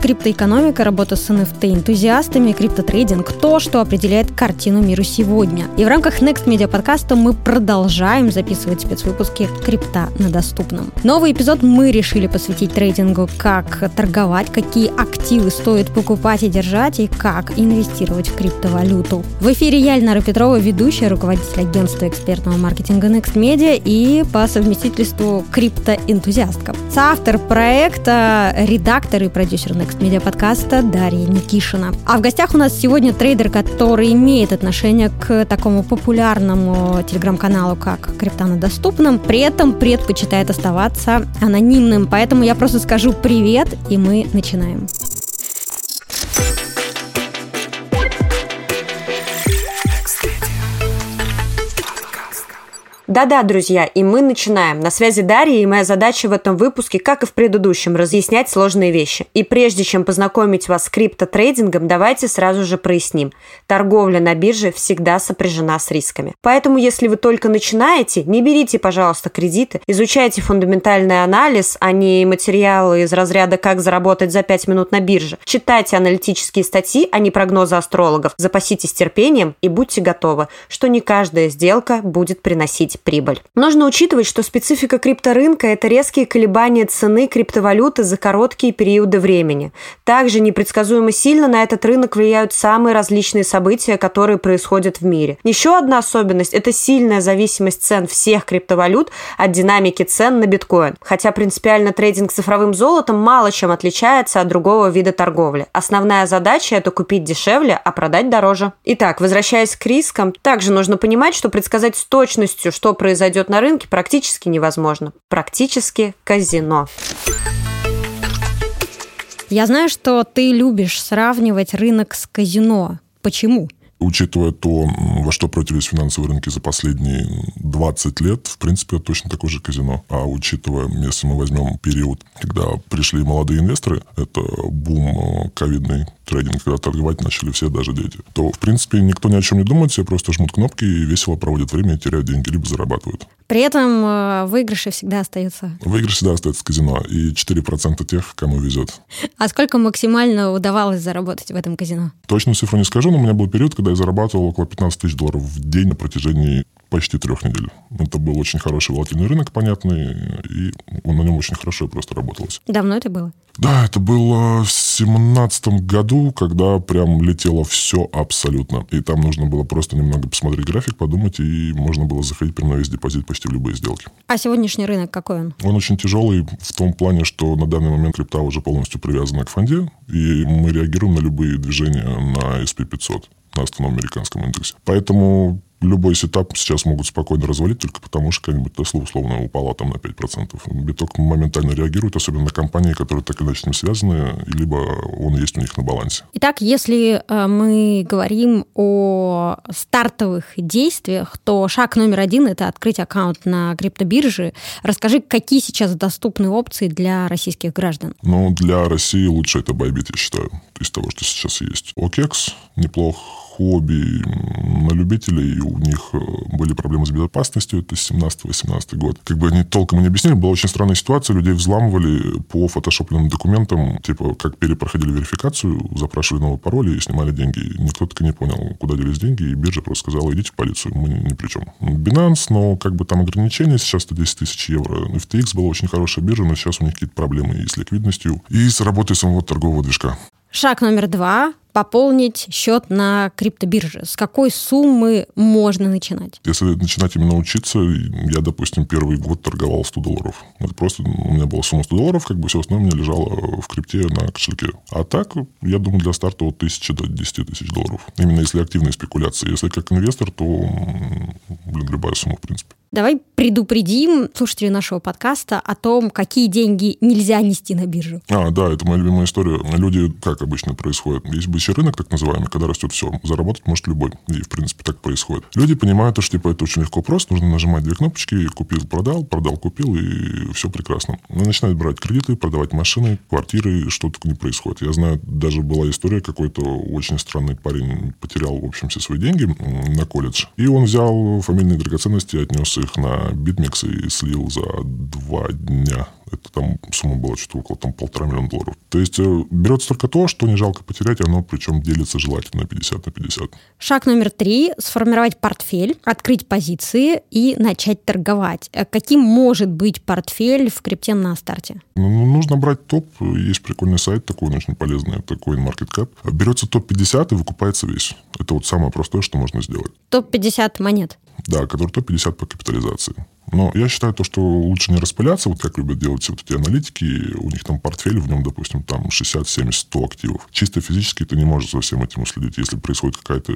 Криптоэкономика, работа с NFT-энтузиастами, криптотрейдинг – то, что определяет картину мира сегодня. И в рамках Next Media подкаста мы продолжаем записывать спецвыпуски крипта на доступном. Новый эпизод мы решили посвятить трейдингу, как торговать, какие активы стоит покупать и держать, и как инвестировать в криптовалюту. В эфире я, Эльнара Петрова, ведущая, руководитель агентства экспертного маркетинга Next Media и по совместительству криптоэнтузиастка. Соавтор проекта, редактор и продюсер Next Next Media подкаста Дарья Никишина. А в гостях у нас сегодня трейдер, который имеет отношение к такому популярному телеграм-каналу, как Криптана Доступным, при этом предпочитает оставаться анонимным. Поэтому я просто скажу привет, и мы начинаем. Да-да, друзья, и мы начинаем. На связи Дарья, и моя задача в этом выпуске, как и в предыдущем, разъяснять сложные вещи. И прежде чем познакомить вас с криптотрейдингом, давайте сразу же проясним. Торговля на бирже всегда сопряжена с рисками. Поэтому, если вы только начинаете, не берите, пожалуйста, кредиты, изучайте фундаментальный анализ, а не материалы из разряда «Как заработать за 5 минут на бирже». Читайте аналитические статьи, а не прогнозы астрологов. Запаситесь терпением и будьте готовы, что не каждая сделка будет приносить прибыль. Нужно учитывать, что специфика крипторынка – это резкие колебания цены криптовалюты за короткие периоды времени. Также непредсказуемо сильно на этот рынок влияют самые различные события, которые происходят в мире. Еще одна особенность – это сильная зависимость цен всех криптовалют от динамики цен на биткоин. Хотя принципиально трейдинг цифровым золотом мало чем отличается от другого вида торговли. Основная задача – это купить дешевле, а продать дороже. Итак, возвращаясь к рискам, также нужно понимать, что предсказать с точностью, что произойдет на рынке, практически невозможно. Практически казино. Я знаю, что ты любишь сравнивать рынок с казино. Почему? Учитывая то, во что превратились финансовые рынки за последние 20 лет, в принципе, это точно такое же казино. А учитывая, если мы возьмем период, когда пришли молодые инвесторы, это бум э, ковидный трейдинг, когда торговать начали все, даже дети, то, в принципе, никто ни о чем не думает, все просто жмут кнопки и весело проводят время, теряют деньги, либо зарабатывают. При этом э, выигрыши всегда остаются. Выигрыш всегда остается в казино, и 4% тех, кому везет. А сколько максимально удавалось заработать в этом казино? Точную цифру не скажу, но у меня был период, когда я зарабатывал около 15 тысяч долларов в день на протяжении почти трех недель. Это был очень хороший волатильный рынок, понятный, и на нем очень хорошо просто работалось. Давно это было? Да, это было в семнадцатом году, когда прям летело все абсолютно. И там нужно было просто немного посмотреть график, подумать, и можно было заходить прямо на весь депозит почти в любые сделки. А сегодняшний рынок какой он? Он очень тяжелый в том плане, что на данный момент крипта уже полностью привязана к фонде, и мы реагируем на любые движения на SP500 на основном американском индексе. Поэтому любой setup сейчас могут спокойно развалить только потому, что какая-нибудь Тесла условно упала там на 5%. Биток моментально реагирует, особенно на компании, которые так или иначе с ним связаны, либо он есть у них на балансе. Итак, если э, мы говорим о стартовых действиях, то шаг номер один – это открыть аккаунт на криптобирже. Расскажи, какие сейчас доступны опции для российских граждан? Ну, для России лучше это Bybit, я считаю, из того, что сейчас есть. OKEX неплох, хобби на любителей, у них э, были проблемы с безопасностью, это 17-18 год. Как бы они толком не объяснили, была очень странная ситуация, людей взламывали по фотошопленным документам, типа, как перепроходили верификацию, запрашивали новые пароли и снимали деньги. Никто так и не понял, куда делись деньги, и биржа просто сказала, идите в полицию, мы ни при чем. Binance, но как бы там ограничения, сейчас 110 тысяч евро. FTX была очень хорошая биржа, но сейчас у них какие-то проблемы и с ликвидностью, и с работой самого торгового движка. Шаг номер два пополнить счет на криптобирже? С какой суммы можно начинать? Если начинать именно учиться, я, допустим, первый год торговал 100 долларов. Это просто у меня была сумма 100 долларов, как бы все остальное у меня лежало в крипте на кошельке. А так, я думаю, для старта от 1000 до 10 тысяч долларов. Именно если активные спекуляции. Если как инвестор, то, блин, любая сумма, в принципе. Давай предупредим слушателей нашего подкаста о том, какие деньги нельзя нести на биржу. А, да, это моя любимая история. Люди, как обычно происходит, есть бычий рынок, так называемый, когда растет все, заработать может любой. И, в принципе, так происходит. Люди понимают, что типа, это очень легко просто, нужно нажимать две кнопочки, купил, продал, продал, купил, и все прекрасно. И начинают брать кредиты, продавать машины, квартиры, что только не происходит. Я знаю, даже была история, какой-то очень странный парень потерял, в общем, все свои деньги на колледж, и он взял фамильные драгоценности отнес их на BitMEX и слил за два дня Это там сумма была что-то около там, полтора миллиона долларов. То есть э, берется только то, что не жалко потерять, оно причем делится желательно 50 на 50. Шаг номер три – сформировать портфель, открыть позиции и начать торговать. Э, каким может быть портфель в крипте на старте? Ну, ну нужно брать топ. Есть прикольный сайт такой, очень полезный, это CoinMarketCap. Берется топ-50 и выкупается весь. Это вот самое простое, что можно сделать. Топ-50 монет? Да, который топ-50 по капитализации. Но я считаю то, что лучше не распыляться, вот как любят делать вот эти аналитики, у них там портфель, в нем, допустим, там 60, 70, 100 активов. Чисто физически ты не можешь за всем этим уследить. Если происходит какая-то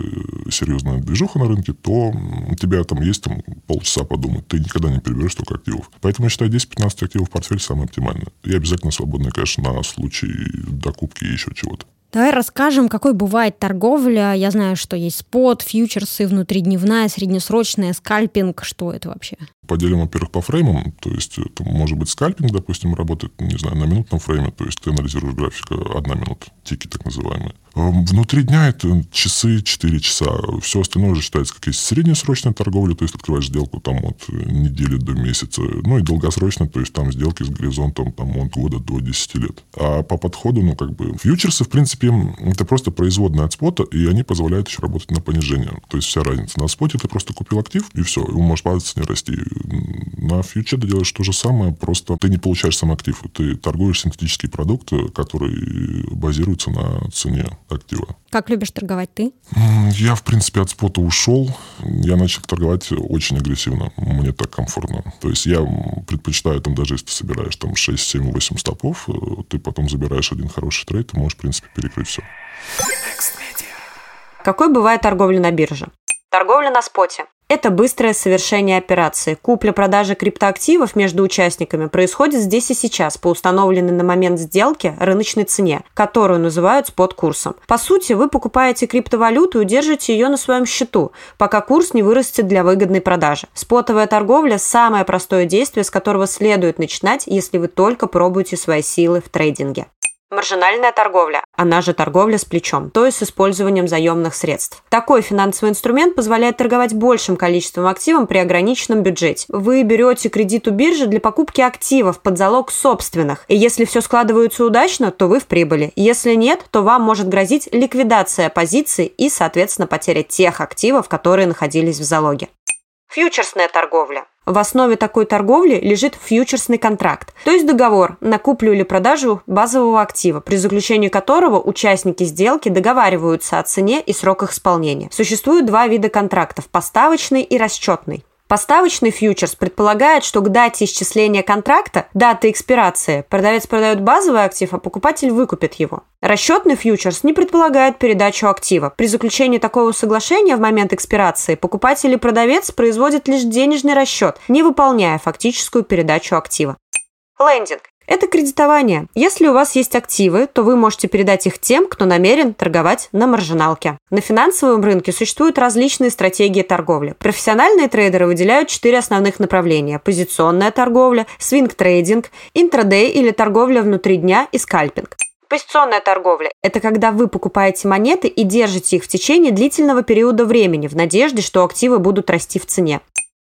серьезная движуха на рынке, то у тебя там есть там полчаса подумать, ты никогда не переберешь столько активов. Поэтому я считаю 10-15 активов в портфель самое оптимальное. И обязательно свободный кэш на случай докупки и еще чего-то. Давай расскажем, какой бывает торговля. Я знаю, что есть спот, фьючерсы, внутридневная, среднесрочная, скальпинг. Что это вообще? Поделим, во-первых, по фреймам. То есть это может быть скальпинг, допустим, работает, не знаю, на минутном фрейме. То есть ты анализируешь график одна минута, тики так называемые. Эм, внутри дня это часы, 4 часа. Все остальное уже считается как есть среднесрочная торговля, то есть открываешь сделку там от недели до месяца. Ну и долгосрочная, то есть там сделки с горизонтом там от года до 10 лет. А по подходу, ну как бы, фьючерсы, в принципе, это просто производные от спота, и они позволяют еще работать на понижение. То есть вся разница. На споте ты просто купил актив, и все, его может падать, не расти. На фьючер ты делаешь то же самое, просто ты не получаешь сам актив. Ты торгуешь синтетический продукт, который базируется на цене актива. Как любишь торговать ты? Я, в принципе, от спота ушел. Я начал торговать очень агрессивно. Мне так комфортно. То есть я предпочитаю, там, даже если ты собираешь там 6, 7, 8 стопов, э, ты потом забираешь один хороший трейд, ты можешь, в принципе, перекрыть все. Какой бывает торговля на бирже? Торговля на споте. Это быстрое совершение операции. Купля-продажа криптоактивов между участниками происходит здесь и сейчас по установленной на момент сделки рыночной цене, которую называют спот-курсом. По сути, вы покупаете криптовалюту и держите ее на своем счету, пока курс не вырастет для выгодной продажи. Спотовая торговля – самое простое действие, с которого следует начинать, если вы только пробуете свои силы в трейдинге. Маржинальная торговля, она же торговля с плечом, то есть с использованием заемных средств. Такой финансовый инструмент позволяет торговать большим количеством активов при ограниченном бюджете. Вы берете кредит у биржи для покупки активов под залог собственных. И если все складывается удачно, то вы в прибыли. Если нет, то вам может грозить ликвидация позиций и, соответственно, потеря тех активов, которые находились в залоге. Фьючерсная торговля. В основе такой торговли лежит фьючерсный контракт, то есть договор на куплю или продажу базового актива, при заключении которого участники сделки договариваются о цене и сроках исполнения. Существует два вида контрактов – поставочный и расчетный. Поставочный фьючерс предполагает, что к дате исчисления контракта, даты экспирации, продавец продает базовый актив, а покупатель выкупит его. Расчетный фьючерс не предполагает передачу актива. При заключении такого соглашения в момент экспирации покупатель и продавец производят лишь денежный расчет, не выполняя фактическую передачу актива. Лендинг это кредитование. Если у вас есть активы, то вы можете передать их тем, кто намерен торговать на маржиналке. На финансовом рынке существуют различные стратегии торговли. Профессиональные трейдеры выделяют четыре основных направления. Позиционная торговля, свинг-трейдинг, интрадей или торговля внутри дня и скальпинг. Позиционная торговля – это когда вы покупаете монеты и держите их в течение длительного периода времени в надежде, что активы будут расти в цене.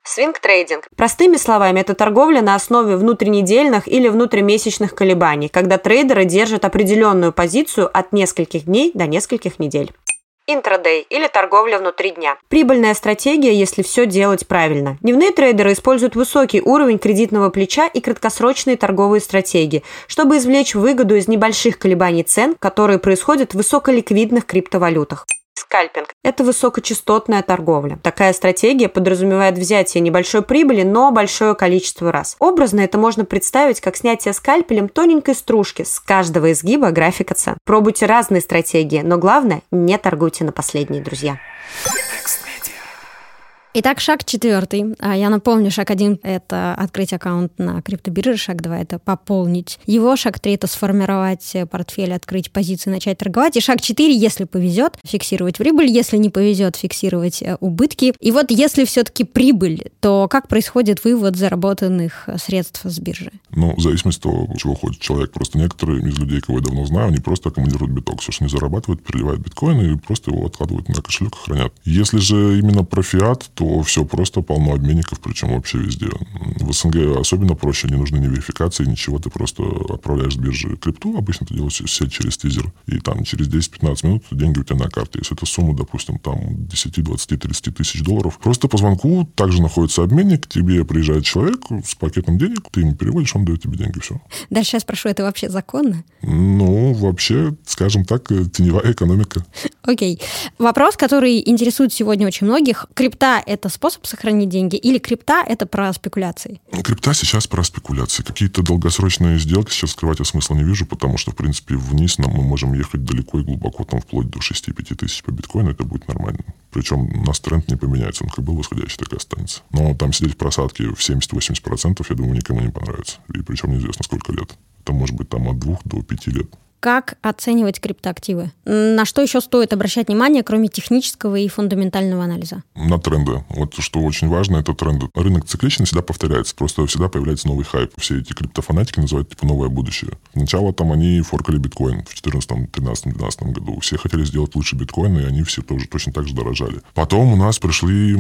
Свинг-трейдинг. Простыми словами, это торговля на основе внутренедельных или внутримесячных колебаний, когда трейдеры держат определенную позицию от нескольких дней до нескольких недель. Интрадей или торговля внутри дня. Прибыльная стратегия, если все делать правильно. Дневные трейдеры используют высокий уровень кредитного плеча и краткосрочные торговые стратегии, чтобы извлечь выгоду из небольших колебаний цен, которые происходят в высоколиквидных криптовалютах. Скальпинг – это высокочастотная торговля. Такая стратегия подразумевает взятие небольшой прибыли, но большое количество раз. Образно это можно представить как снятие скальпелем тоненькой стружки с каждого изгиба графика цен. Пробуйте разные стратегии, но главное – не торгуйте на последние, друзья. Итак, шаг четвертый. А, я напомню, шаг один – это открыть аккаунт на криптобирже, шаг два – это пополнить его, шаг три – это сформировать портфель, открыть позиции, начать торговать, и шаг четыре, если повезет, фиксировать прибыль, если не повезет, фиксировать э, убытки. И вот если все-таки прибыль, то как происходит вывод заработанных средств с биржи? Ну, в зависимости от того, чего хочет человек. Просто некоторые из людей, кого я давно знаю, они просто аккумулируют биток. Все, что не зарабатывают, переливают биткоины и просто его откладывают на кошелек и хранят. Если же именно про фиат, то то все просто, полно обменников, причем вообще везде. В СНГ особенно проще, не нужны ни верификации, ничего, ты просто отправляешь с биржи крипту, обычно это делаешь все через тизер, и там через 10-15 минут деньги у тебя на карте. Если это сумма, допустим, там 10, 20, 30 тысяч долларов, просто по звонку также находится обменник, к тебе приезжает человек с пакетом денег, ты ему переводишь, он дает тебе деньги, все. Дальше я спрошу, это вообще законно? Ну, вообще, скажем так, теневая экономика. Окей. Вопрос, который интересует сегодня очень многих. Крипта – это способ сохранить деньги или крипта – это про спекуляции? Крипта сейчас про спекуляции. Какие-то долгосрочные сделки сейчас скрывать я смысла не вижу, потому что, в принципе, вниз нам мы можем ехать далеко и глубоко, там вплоть до 6-5 тысяч по биткоину, это будет нормально. Причем у нас тренд не поменяется, он как был восходящий, так и останется. Но там сидеть в просадке в 70-80%, я думаю, никому не понравится. И причем неизвестно сколько лет. Это может быть там от двух до пяти лет как оценивать криптоактивы? На что еще стоит обращать внимание, кроме технического и фундаментального анализа? На тренды. Вот что очень важно, это тренды. Рынок цикличный всегда повторяется, просто всегда появляется новый хайп. Все эти криптофанатики называют типа новое будущее. Сначала там они форкали биткоин в 2014, 2013, 2012 году. Все хотели сделать лучше биткоин, и они все тоже точно так же дорожали. Потом у нас пришли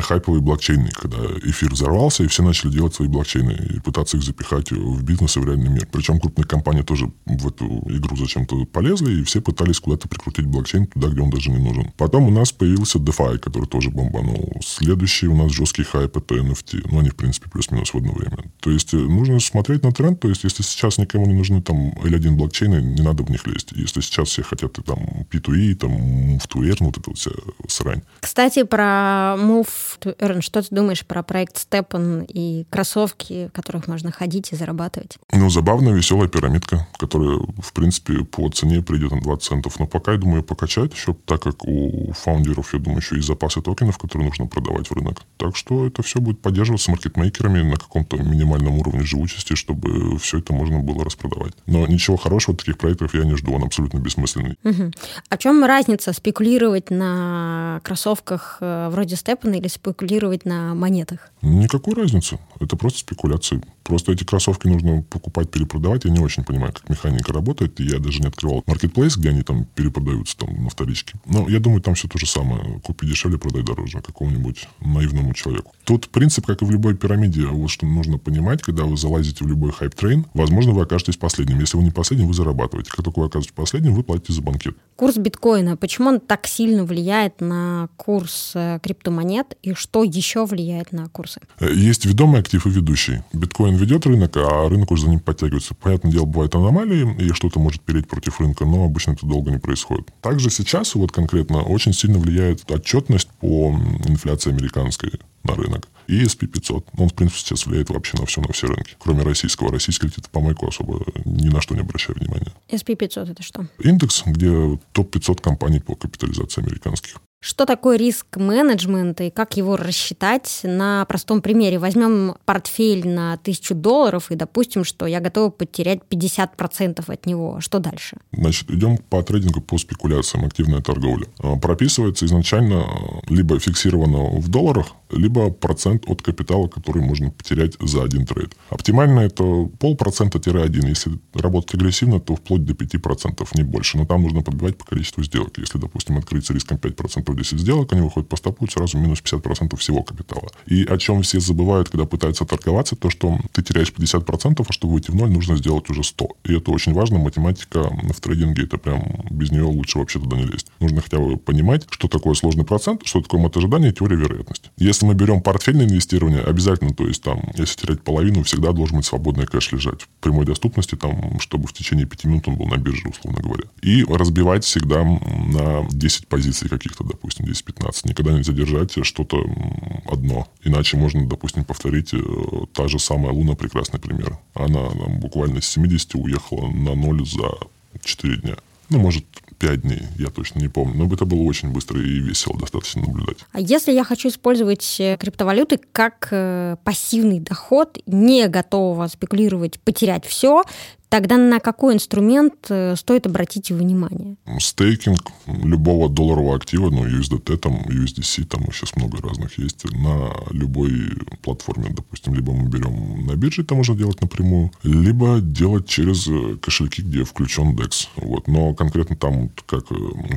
хайповые блокчейны, когда эфир взорвался, и все начали делать свои блокчейны и пытаться их запихать в бизнес и в реальный мир. Причем крупные компании тоже в эту игру зачем-то полезли, и все пытались куда-то прикрутить блокчейн туда, где он даже не нужен. Потом у нас появился DeFi, который тоже бомбанул. Следующий у нас жесткий хайп это NFT. Ну, они, в принципе, плюс-минус в одно время. То есть, э, нужно смотреть на тренд. То есть, если сейчас никому не нужны там L1 блокчейны, не надо в них лезть. Если сейчас все хотят и, там P2E, там Move to Earn, вот эта вот вся срань. Кстати, про Move to Earn. Что ты думаешь про проект Steppen и кроссовки, в которых можно ходить и зарабатывать? Ну, забавная, веселая пирамидка, которая, в принципе, по цене придет на 20 центов. Но пока, я думаю, покачать еще, так как у фаундеров, я думаю, еще и запасы токенов, которые нужно продавать в рынок. Так что это все будет поддерживаться маркетмейкерами на каком-то минимальном уровне живучести, чтобы все это можно было распродавать. Но ничего хорошего таких проектов я не жду, он абсолютно бессмысленный. Угу. В чем разница спекулировать на кроссовках э, вроде Степана или спекулировать на монетах? Никакой разницы. Это просто спекуляции. Просто эти кроссовки нужно покупать, перепродавать. Я не очень понимаю, как механика работает. Я даже не открывал маркетплейс, где они там перепродаются там на вторичке. Но я думаю, там все то же самое. Купи дешевле, продай дороже какому-нибудь наивному человеку. Тут принцип, как и в любой пирамиде, вот что нужно понимать, когда вы залазите в любой hype train, возможно, вы окажетесь последним. Если вы не последним, вы зарабатываете. Как только вы оказываетесь последним, вы платите за банкет. Курс биткоина, почему он так сильно влияет на курс э, криптомонет и что еще влияет на курсы? Э, есть ведомый актив и ведущий. Биткоин ведет рынок, а рынок уже за ним подтягивается. Понятное дело, бывают аномалии, и что-то может переть против рынка, но обычно это долго не происходит. Также сейчас, вот конкретно, очень сильно влияет отчетность по инфляции американской на рынок. И SP500. Он, в принципе, сейчас влияет вообще на все, на все рынки. Кроме российского. Российский летит по майку особо ни на что не обращая внимания. SP500 это что? Индекс, где топ-500 компаний по капитализации американских. Что такое риск менеджмента и как его рассчитать на простом примере? Возьмем портфель на тысячу долларов и допустим, что я готова потерять 50% от него. Что дальше? Значит, идем по трейдингу по спекуляциям, активная торговля. А, прописывается изначально либо фиксировано в долларах, либо процент от капитала, который можно потерять за один трейд. Оптимально это полпроцента-один. Если работать агрессивно, то вплоть до 5%, не больше. Но там нужно подбивать по количеству сделок. Если, допустим, открыть риском 5% 10 сделок, они выходят по стопу, сразу минус 50% всего капитала. И о чем все забывают, когда пытаются торговаться, то, что ты теряешь 50%, а чтобы выйти в ноль, нужно сделать уже 100. И это очень важно. Математика в трейдинге, это прям без нее лучше вообще туда не лезть. Нужно хотя бы понимать, что такое сложный процент, что такое мотожидание и теория вероятности. Если мы берем портфельное инвестирование, обязательно, то есть там, если терять половину, всегда должен быть свободный кэш лежать в прямой доступности, там, чтобы в течение 5 минут он был на бирже, условно говоря. И разбивать всегда на 10 позиций каких-то, допустим, 10-15. Никогда нельзя держать что-то одно. Иначе можно, допустим, повторить э, та же самая Луна, прекрасный пример. Она там, буквально с 70 уехала на ноль за 4 дня. Ну, может, 5 дней, я точно не помню. Но это было очень быстро и весело достаточно наблюдать. А если я хочу использовать э, криптовалюты как э, пассивный доход, не готова спекулировать, потерять все, Тогда на какой инструмент э, стоит обратить внимание? Стейкинг любого долларового актива, ну, USDT, там, USDC, там сейчас много разных есть, на любой платформе, допустим, либо мы берем на бирже, это можно делать напрямую, либо делать через э, кошельки, где включен DEX. Вот. Но конкретно там, как э,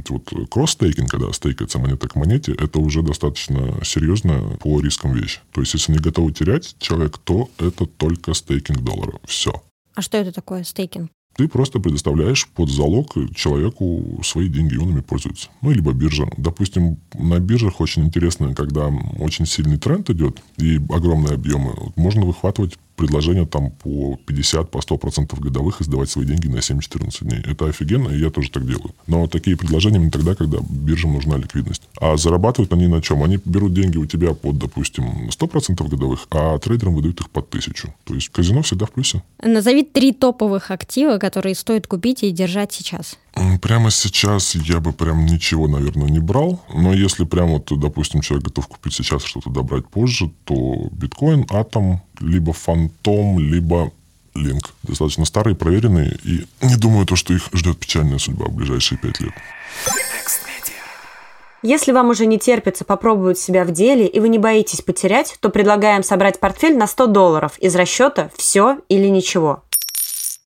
вот кросс-стейкинг, когда стейкается монета к монете, это уже достаточно серьезная по рискам вещь. То есть, если не готовы терять человек, то это только стейкинг доллара. Все. А что это такое стейкинг? Ты просто предоставляешь под залог человеку свои деньги, и он ими пользуется. Ну, либо биржа. Допустим, на биржах очень интересно, когда очень сильный тренд идет и огромные объемы, можно выхватывать предложения там по 50, по 100% годовых и сдавать свои деньги на 7-14 дней. Это офигенно, и я тоже так делаю. Но такие предложения не тогда, когда биржам нужна ликвидность. А зарабатывают они на чем? Они берут деньги у тебя под, допустим, 100% годовых, а трейдерам выдают их под 1000. То есть казино всегда в плюсе. Назови три топовых актива, которые стоит купить и держать сейчас. Прямо сейчас я бы прям ничего, наверное, не брал. Но если прям вот, допустим, человек готов купить сейчас что-то добрать позже, то биткоин, атом, либо фантом, либо линк. Достаточно старые, проверенные. И не думаю, то, что их ждет печальная судьба в ближайшие пять лет. Если вам уже не терпится попробовать себя в деле и вы не боитесь потерять, то предлагаем собрать портфель на 100 долларов из расчета «все или ничего».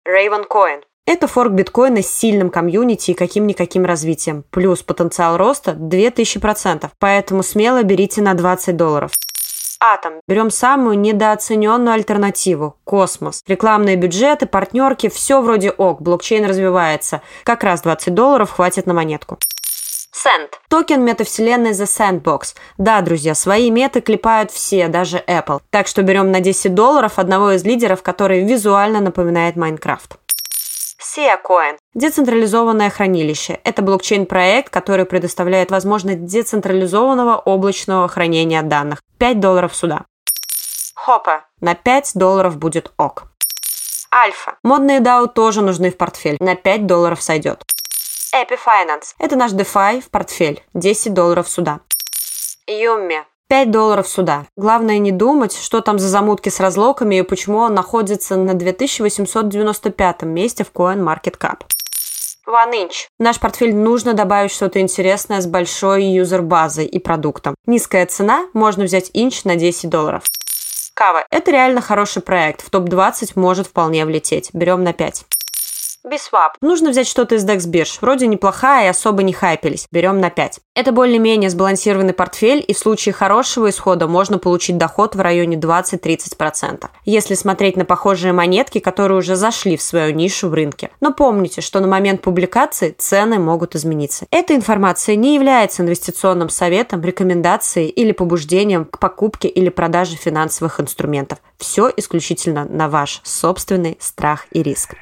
Raven Coin это форк биткоина с сильным комьюнити и каким-никаким развитием. Плюс потенциал роста 2000%, поэтому смело берите на 20 долларов. Атом. Берем самую недооцененную альтернативу – космос. Рекламные бюджеты, партнерки – все вроде ок, блокчейн развивается. Как раз 20 долларов хватит на монетку. Sand. Токен метавселенной The Sandbox. Да, друзья, свои меты клепают все, даже Apple. Так что берем на 10 долларов одного из лидеров, который визуально напоминает Майнкрафт. Siacoin – децентрализованное хранилище. Это блокчейн-проект, который предоставляет возможность децентрализованного облачного хранения данных. 5 долларов сюда. Хопа. На 5 долларов будет ок. Альфа. Модные DAO тоже нужны в портфель. На 5 долларов сойдет. Epifinance. Это наш DeFi в портфель. 10 долларов сюда. Юмми. 5 долларов сюда. Главное не думать, что там за замутки с разлоками и почему он находится на 2895 месте в CoinMarketCap. OneInch. В наш портфель нужно добавить что-то интересное с большой юзер-базой и продуктом. Низкая цена, можно взять инч на 10 долларов. Кава. Это реально хороший проект. В топ-20 может вполне влететь. Берем на 5. Biswap. Нужно взять что-то из DEX бирж. Вроде неплохая и особо не хайпелись. Берем на 5. Это более-менее сбалансированный портфель, и в случае хорошего исхода можно получить доход в районе 20-30%. Если смотреть на похожие монетки, которые уже зашли в свою нишу в рынке. Но помните, что на момент публикации цены могут измениться. Эта информация не является инвестиционным советом, рекомендацией или побуждением к покупке или продаже финансовых инструментов. Все исключительно на ваш собственный страх и риск.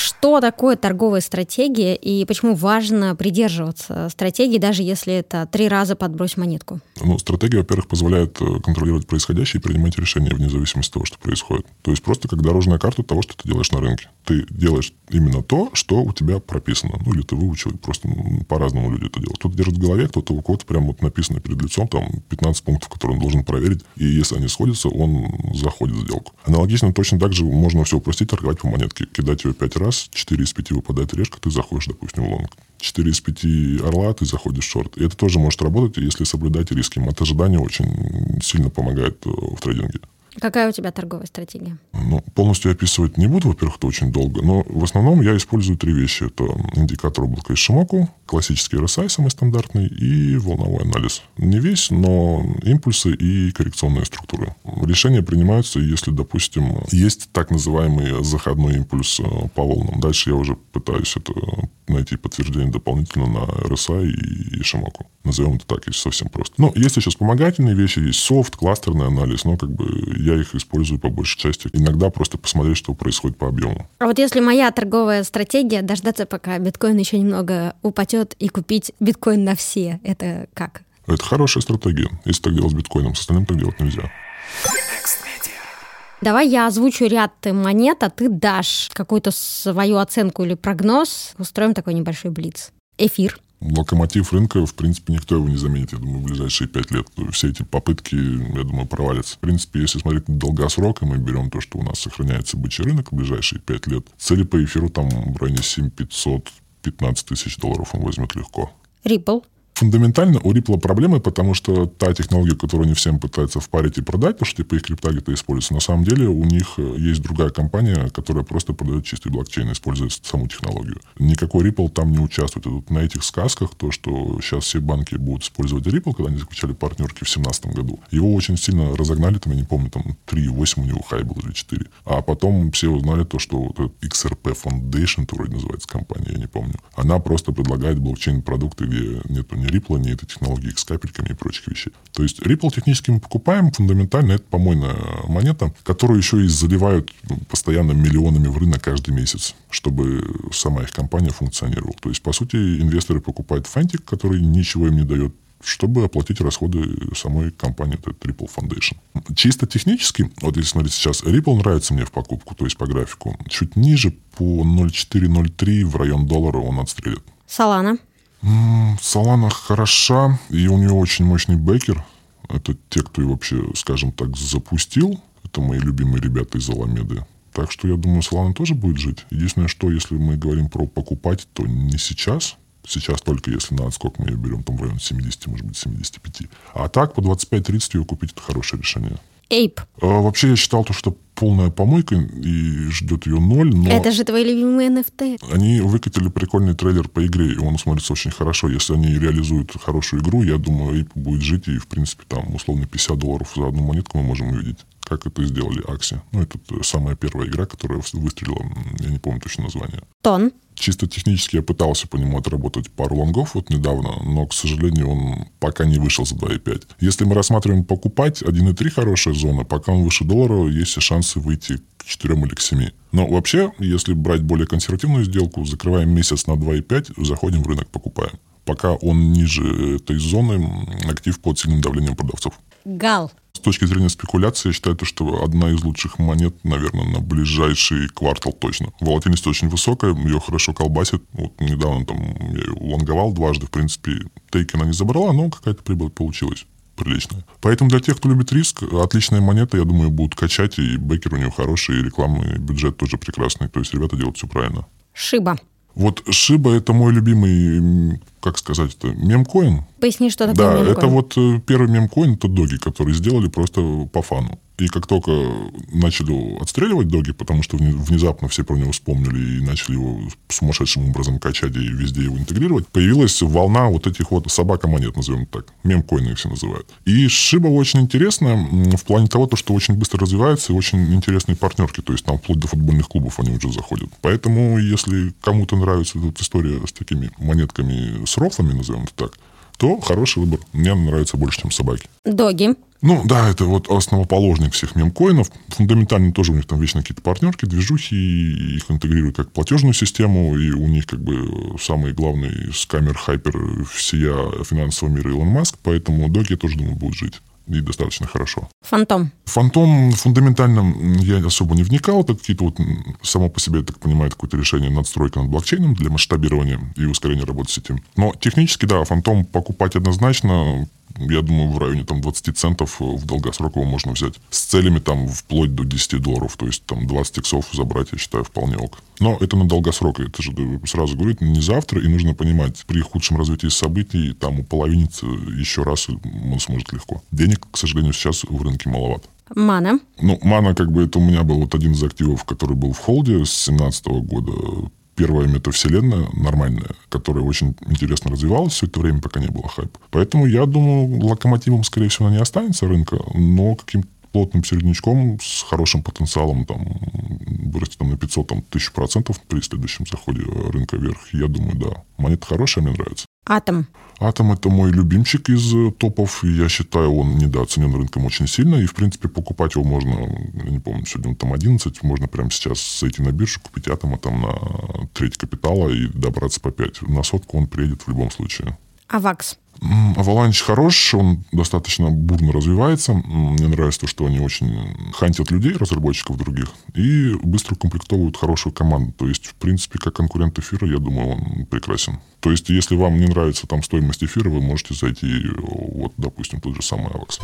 Что такое торговая стратегия и почему важно придерживаться стратегии, даже если это три раза подбрось монетку? Ну, стратегия, во-первых, позволяет э, контролировать происходящее и принимать решения вне зависимости от того, что происходит. То есть просто как дорожная карта того, что ты делаешь на рынке. Ты делаешь именно то, что у тебя прописано. Ну, или ты выучил, просто по-разному люди это делают. Кто-то держит в голове, кто-то у кого-то прям вот написано перед лицом, там 15 пунктов, которые он должен проверить, и если они сходятся, он заходит в сделку. Аналогично точно так же можно все упростить, торговать по монетке, кидать ее 5 раз, 4 из 5 выпадает решка, ты заходишь, допустим, в лонг. 4 из 5 орла, ты заходишь в шорт. И это тоже может работать, если соблюдать риски. От очень сильно помогает э, в трейдинге. Какая у тебя торговая стратегия? Ну, полностью описывать не буду, во-первых, это очень долго, но в основном я использую три вещи. Это индикатор облака Ишимоку, классический RSI самый стандартный и волновой анализ. Не весь, но импульсы и коррекционные структуры. Решения принимаются, если, допустим, есть так называемый заходной импульс э, по волнам. Дальше я уже пытаюсь это найти подтверждение дополнительно на RSI и Ишимоку. Назовем это так, если совсем просто. Но есть еще вспомогательные вещи, есть софт, кластерный анализ, но как бы я их использую по большей части. Иногда просто посмотреть, что происходит по объему. А вот если моя торговая стратегия дождаться, пока биткоин еще немного упадет и купить биткоин на все, это как? Это хорошая стратегия, если так делать с биткоином. С остальным так делать нельзя. Давай я озвучу ряд монет, а ты дашь какую-то свою оценку или прогноз. Устроим такой небольшой блиц. Эфир, локомотив рынка, в принципе, никто его не заменит, я думаю, в ближайшие пять лет. Все эти попытки, я думаю, провалятся. В принципе, если смотреть на долгосрок, и мы берем то, что у нас сохраняется бычий рынок в ближайшие пять лет, цели по эфиру там в районе 7500 15 тысяч долларов он возьмет легко. Ripple фундаментально у Ripple проблемы, потому что та технология, которую они всем пытаются впарить и продать, потому что типа их крипта где-то используется, на самом деле у них э, есть другая компания, которая просто продает чистый блокчейн, используя саму технологию. Никакой Ripple там не участвует. И вот на этих сказках, то, что сейчас все банки будут использовать Ripple, когда они заключали партнерки в 2017 году, его очень сильно разогнали, там, я не помню, там 3,8 у него хай был или 4. А потом все узнали то, что вот этот XRP Foundation, это вроде называется компания, я не помню, она просто предлагает блокчейн-продукты, где нету ни Ripple, ни этой технологии с капельками и прочих вещей. То есть Ripple технически мы покупаем, фундаментально это помойная монета, которую еще и заливают постоянно миллионами в рынок каждый месяц, чтобы сама их компания функционировала. То есть, по сути, инвесторы покупают фантик, который ничего им не дает чтобы оплатить расходы самой компании, это Ripple Foundation. Чисто технически, вот если смотреть сейчас, Ripple нравится мне в покупку, то есть по графику. Чуть ниже, по 0,4-0,3 в район доллара он отстрелит. Солана. Солана хороша, и у нее очень мощный бэкер. Это те, кто ее вообще, скажем так, запустил. Это мои любимые ребята из Аламеды. Так что я думаю, Солана тоже будет жить. Единственное, что если мы говорим про покупать, то не сейчас. Сейчас только если на отскок мы ее берем там в районе 70, может быть, 75. А так по 25-30 ее купить это хорошее решение. Эйп. А, вообще я считал то, что полная помойка и ждет ее ноль, но... Это же твои любимые NFT. Они выкатили прикольный трейлер по игре, и он смотрится очень хорошо. Если они реализуют хорошую игру, я думаю, Эйп будет жить, и, в принципе, там, условно, 50 долларов за одну монетку мы можем увидеть как это сделали Акси. Ну, это самая первая игра, которая выстрелила, я не помню точно название. Тон. Чисто технически я пытался по нему отработать пару лонгов вот недавно, но, к сожалению, он пока не вышел за 2,5. Если мы рассматриваем покупать, 1,3 хорошая зона, пока он выше доллара, есть и шансы выйти к 4 или к 7. Но вообще, если брать более консервативную сделку, закрываем месяц на 2,5, заходим в рынок, покупаем. Пока он ниже этой зоны, актив под сильным давлением продавцов. Гал. С точки зрения спекуляции, я считаю, что одна из лучших монет, наверное, на ближайший квартал точно. Волатильность очень высокая, ее хорошо колбасит. Вот недавно там я ее лонговал дважды, в принципе, тейки она не забрала, но какая-то прибыль получилась приличная. Поэтому для тех, кто любит риск, отличная монета, я думаю, будут качать, и бекер у нее хороший, и рекламный бюджет тоже прекрасный. То есть ребята делают все правильно. Шиба. Вот Шиба это мой любимый, как сказать, это мемкоин. Поясни, что такое Да, мемкоин. это вот э, первый мемкоин, это доги, который сделали просто по фану. И как только начали отстреливать доги, потому что внезапно все про него вспомнили и начали его сумасшедшим образом качать и везде его интегрировать, появилась волна вот этих вот собака-монет, назовем так. Мемкоины их все называют. И Шиба очень интересная в плане того, то, что очень быстро развивается и очень интересные партнерки. То есть там вплоть до футбольных клубов они уже заходят. Поэтому, если кому-то нравится эта история с такими монетками с рофлами, назовем это так, то хороший выбор. Мне нравится больше, чем собаки. Доги. Ну, да, это вот основоположник всех мемкоинов. Фундаментально тоже у них там вечно какие-то партнерки, движухи, их интегрируют как платежную систему, и у них как бы самый главный скамер, хайпер всея финансового мира Илон Маск, поэтому доги, я тоже думаю, будут жить и достаточно хорошо. Фантом. Фантом фундаментально я особо не вникал. Это какие-то вот само по себе, я так понимаю, какое-то решение надстройка над блокчейном для масштабирования и ускорения работы сети. Но технически, да, фантом покупать однозначно я думаю, в районе там 20 центов в долгосроковом можно взять. С целями там вплоть до 10 долларов. То есть там 20 иксов забрать, я считаю, вполне ок. Но это на долгосрок. Это же сразу говорит, не завтра. И нужно понимать, при худшем развитии событий там уполовиниться еще раз он сможет легко. Денег, к сожалению, сейчас в рынке маловато. Мана. Ну, Мана, как бы, это у меня был вот один из активов, который был в холде с 2017 года первая метавселенная нормальная, которая очень интересно развивалась все это время, пока не было хайпа. Поэтому я думаю, локомотивом, скорее всего, она не останется рынка, но каким-то плотным середнячком с хорошим потенциалом там вырасти там, на 500 там, тысяч процентов при следующем заходе рынка вверх. Я думаю, да. Монета хорошая, мне нравится. Атом. Атом – это мой любимчик из э, топов. Я считаю, он недооценен рынком очень сильно. И, в принципе, покупать его можно, я не помню, сегодня там 11. Можно прямо сейчас зайти на биржу, купить Атома там на треть капитала и добраться по 5. На сотку он приедет в любом случае. Авакс. Avalanche хорош, он достаточно бурно развивается. Мне нравится то, что они очень хантят людей, разработчиков других, и быстро комплектовывают хорошую команду. То есть, в принципе, как конкурент эфира, я думаю, он прекрасен. То есть, если вам не нравится там стоимость эфира, вы можете зайти, вот, допустим, тот же самый Alex.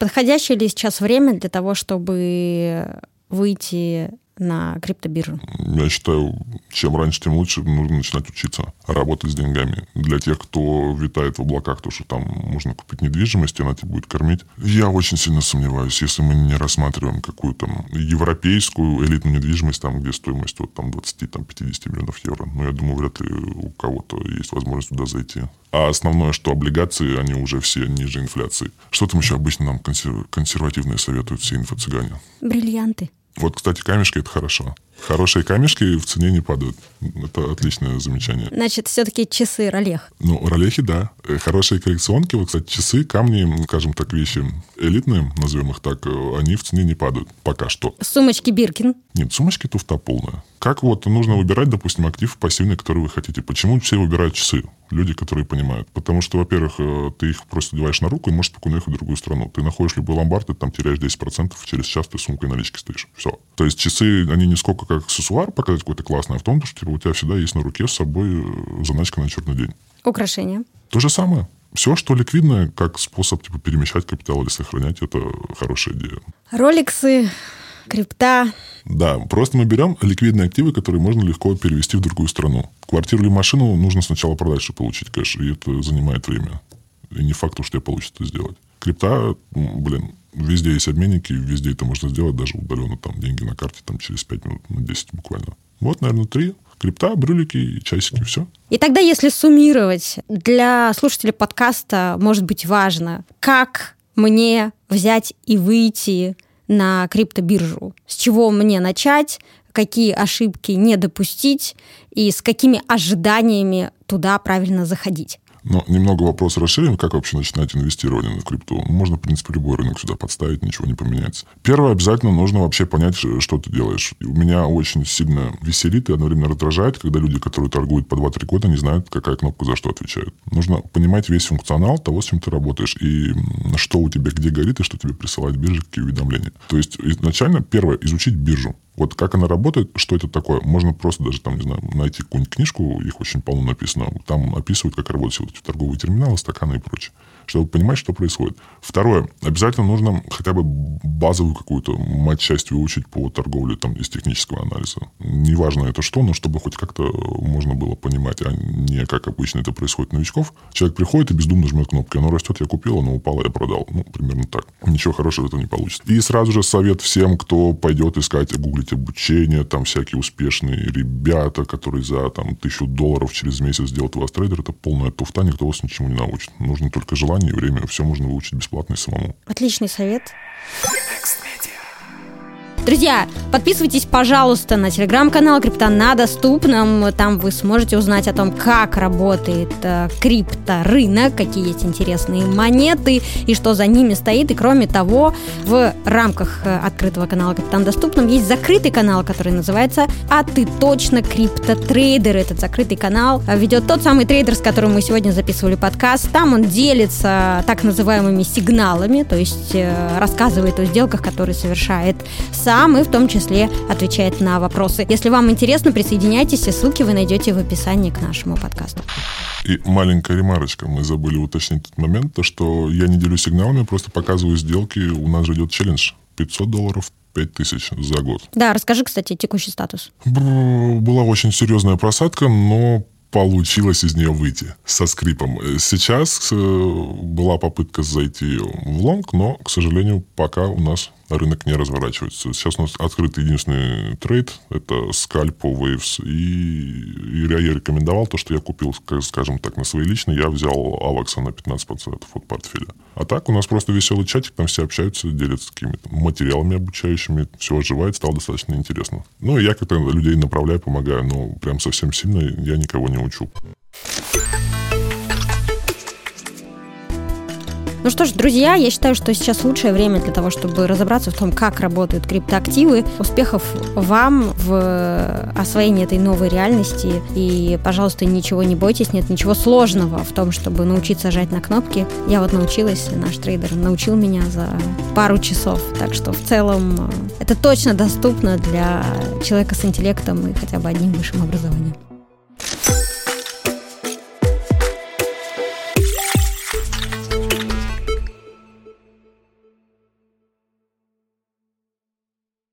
Подходящее ли сейчас время для того, чтобы выйти на криптобиржу? Я считаю, чем раньше, тем лучше нужно начинать учиться работать с деньгами. Для тех, кто витает в облаках, то, что там можно купить недвижимость, и она тебя будет кормить. Я очень сильно сомневаюсь, если мы не рассматриваем какую-то европейскую элитную недвижимость, там, где стоимость вот, там, 20-50 миллионов евро. Но я думаю, вряд ли у кого-то есть возможность туда зайти. А основное, что облигации, они уже все ниже инфляции. Что там еще обычно нам консервативные советуют все инфо-цыгане? Бриллианты. Вот, кстати, камешки – это хорошо. Хорошие камешки в цене не падают. Это отличное замечание. Значит, все-таки часы Ролех. Ну, Ролехи, да. Э, хорошие коллекционки. Вот, кстати, часы, камни, скажем так, вещи элитные, назовем их так, э, они в цене не падают. Пока что. Сумочки Биркин. Нет, сумочки туфта полная. Как вот нужно выбирать, допустим, актив пассивный, который вы хотите? Почему все выбирают часы? Люди, которые понимают. Потому что, во-первых, э, ты их просто одеваешь на руку и можешь спокойно ехать в другую страну. Ты находишь любой ломбард, ты там теряешь 10%, через час ты сумкой налички стоишь. Все. То есть часы, они не сколько как аксессуар показать какой-то классный, а в том, что типа, у тебя всегда есть на руке с собой э, заначка на черный день. Украшения. То же самое. Все, что ликвидное, как способ типа, перемещать капитал или сохранять, это хорошая идея. Роликсы, крипта. Да, просто мы берем ликвидные активы, которые можно легко перевести в другую страну. Квартиру или машину нужно сначала продать, чтобы получить кэш, и это занимает время. И не факт, что тебе получится это сделать. Крипта, блин, везде есть обменники, везде это можно сделать, даже удаленно, там, деньги на карте, там, через 5 минут, на 10 буквально. Вот, наверное, три. Крипта, брюлики и часики, все. И тогда, если суммировать, для слушателя подкаста может быть важно, как мне взять и выйти на криптобиржу, с чего мне начать, какие ошибки не допустить и с какими ожиданиями туда правильно заходить. Но немного вопрос расширим, как вообще начинать инвестирование в крипту. Можно, в принципе, любой рынок сюда подставить, ничего не поменяется. Первое, обязательно нужно вообще понять, что ты делаешь. У меня очень сильно веселит и одновременно раздражает, когда люди, которые торгуют по 2-3 года, не знают, какая кнопка за что отвечает. Нужно понимать весь функционал того, с чем ты работаешь, и что у тебя где горит, и что тебе присылает биржа, какие уведомления. То есть изначально первое, изучить биржу. Вот как она работает, что это такое, можно просто даже там, не знаю, найти какую-нибудь книжку, их очень полно написано, там описывают, как работают эти торговые терминалы, стаканы и прочее чтобы понимать, что происходит. Второе. Обязательно нужно хотя бы базовую какую-то матчасть выучить по торговле там, из технического анализа. Неважно это что, но чтобы хоть как-то можно было понимать, а не как обычно это происходит у новичков. Человек приходит и бездумно жмет кнопки. Оно растет, я купил, оно упало, я продал. Ну, примерно так. Ничего хорошего это не получится. И сразу же совет всем, кто пойдет искать, гуглить обучение, там всякие успешные ребята, которые за там, тысячу долларов через месяц сделают вас трейдер, это полная туфта, никто вас ничему не научит. Нужно только желание желание и время. Все можно выучить бесплатно и самому. Отличный совет. Друзья, подписывайтесь, пожалуйста, на телеграм-канал Крипта на доступном. Там вы сможете узнать о том, как работает э, крипторынок, какие есть интересные монеты и что за ними стоит. И кроме того, в рамках э, открытого канала Крипта на доступном есть закрытый канал, который называется «А ты точно криптотрейдер». Этот закрытый канал ведет тот самый трейдер, с которым мы сегодня записывали подкаст. Там он делится так называемыми сигналами, то есть э, рассказывает о сделках, которые совершает сам сам и в том числе отвечает на вопросы. Если вам интересно, присоединяйтесь, все ссылки вы найдете в описании к нашему подкасту. И маленькая ремарочка, мы забыли уточнить тот момент, то что я не делюсь сигналами, просто показываю сделки, у нас же идет челлендж 500 долларов 5 тысяч за год. Да, расскажи, кстати, текущий статус. Была очень серьезная просадка, но получилось из нее выйти со скрипом. Сейчас э, была попытка зайти в long, но, к сожалению, пока у нас рынок не разворачивается. Сейчас у нас открыт единственный trade, это scalp Waves. И, и я рекомендовал то, что я купил, скажем так, на свои личные, я взял Авакса на 15% от портфеля. А так у нас просто веселый чатик, там все общаются, делятся какими-то материалами обучающими, все оживает, стало достаточно интересно. Ну, я как-то людей направляю, помогаю, но прям совсем сильно я никого не учу. Ну что ж, друзья, я считаю, что сейчас лучшее время для того, чтобы разобраться в том, как работают криптоактивы. Успехов вам в освоении этой новой реальности. И, пожалуйста, ничего не бойтесь, нет ничего сложного в том, чтобы научиться жать на кнопки. Я вот научилась, наш трейдер научил меня за пару часов. Так что в целом это точно доступно для человека с интеллектом и хотя бы одним высшим образованием.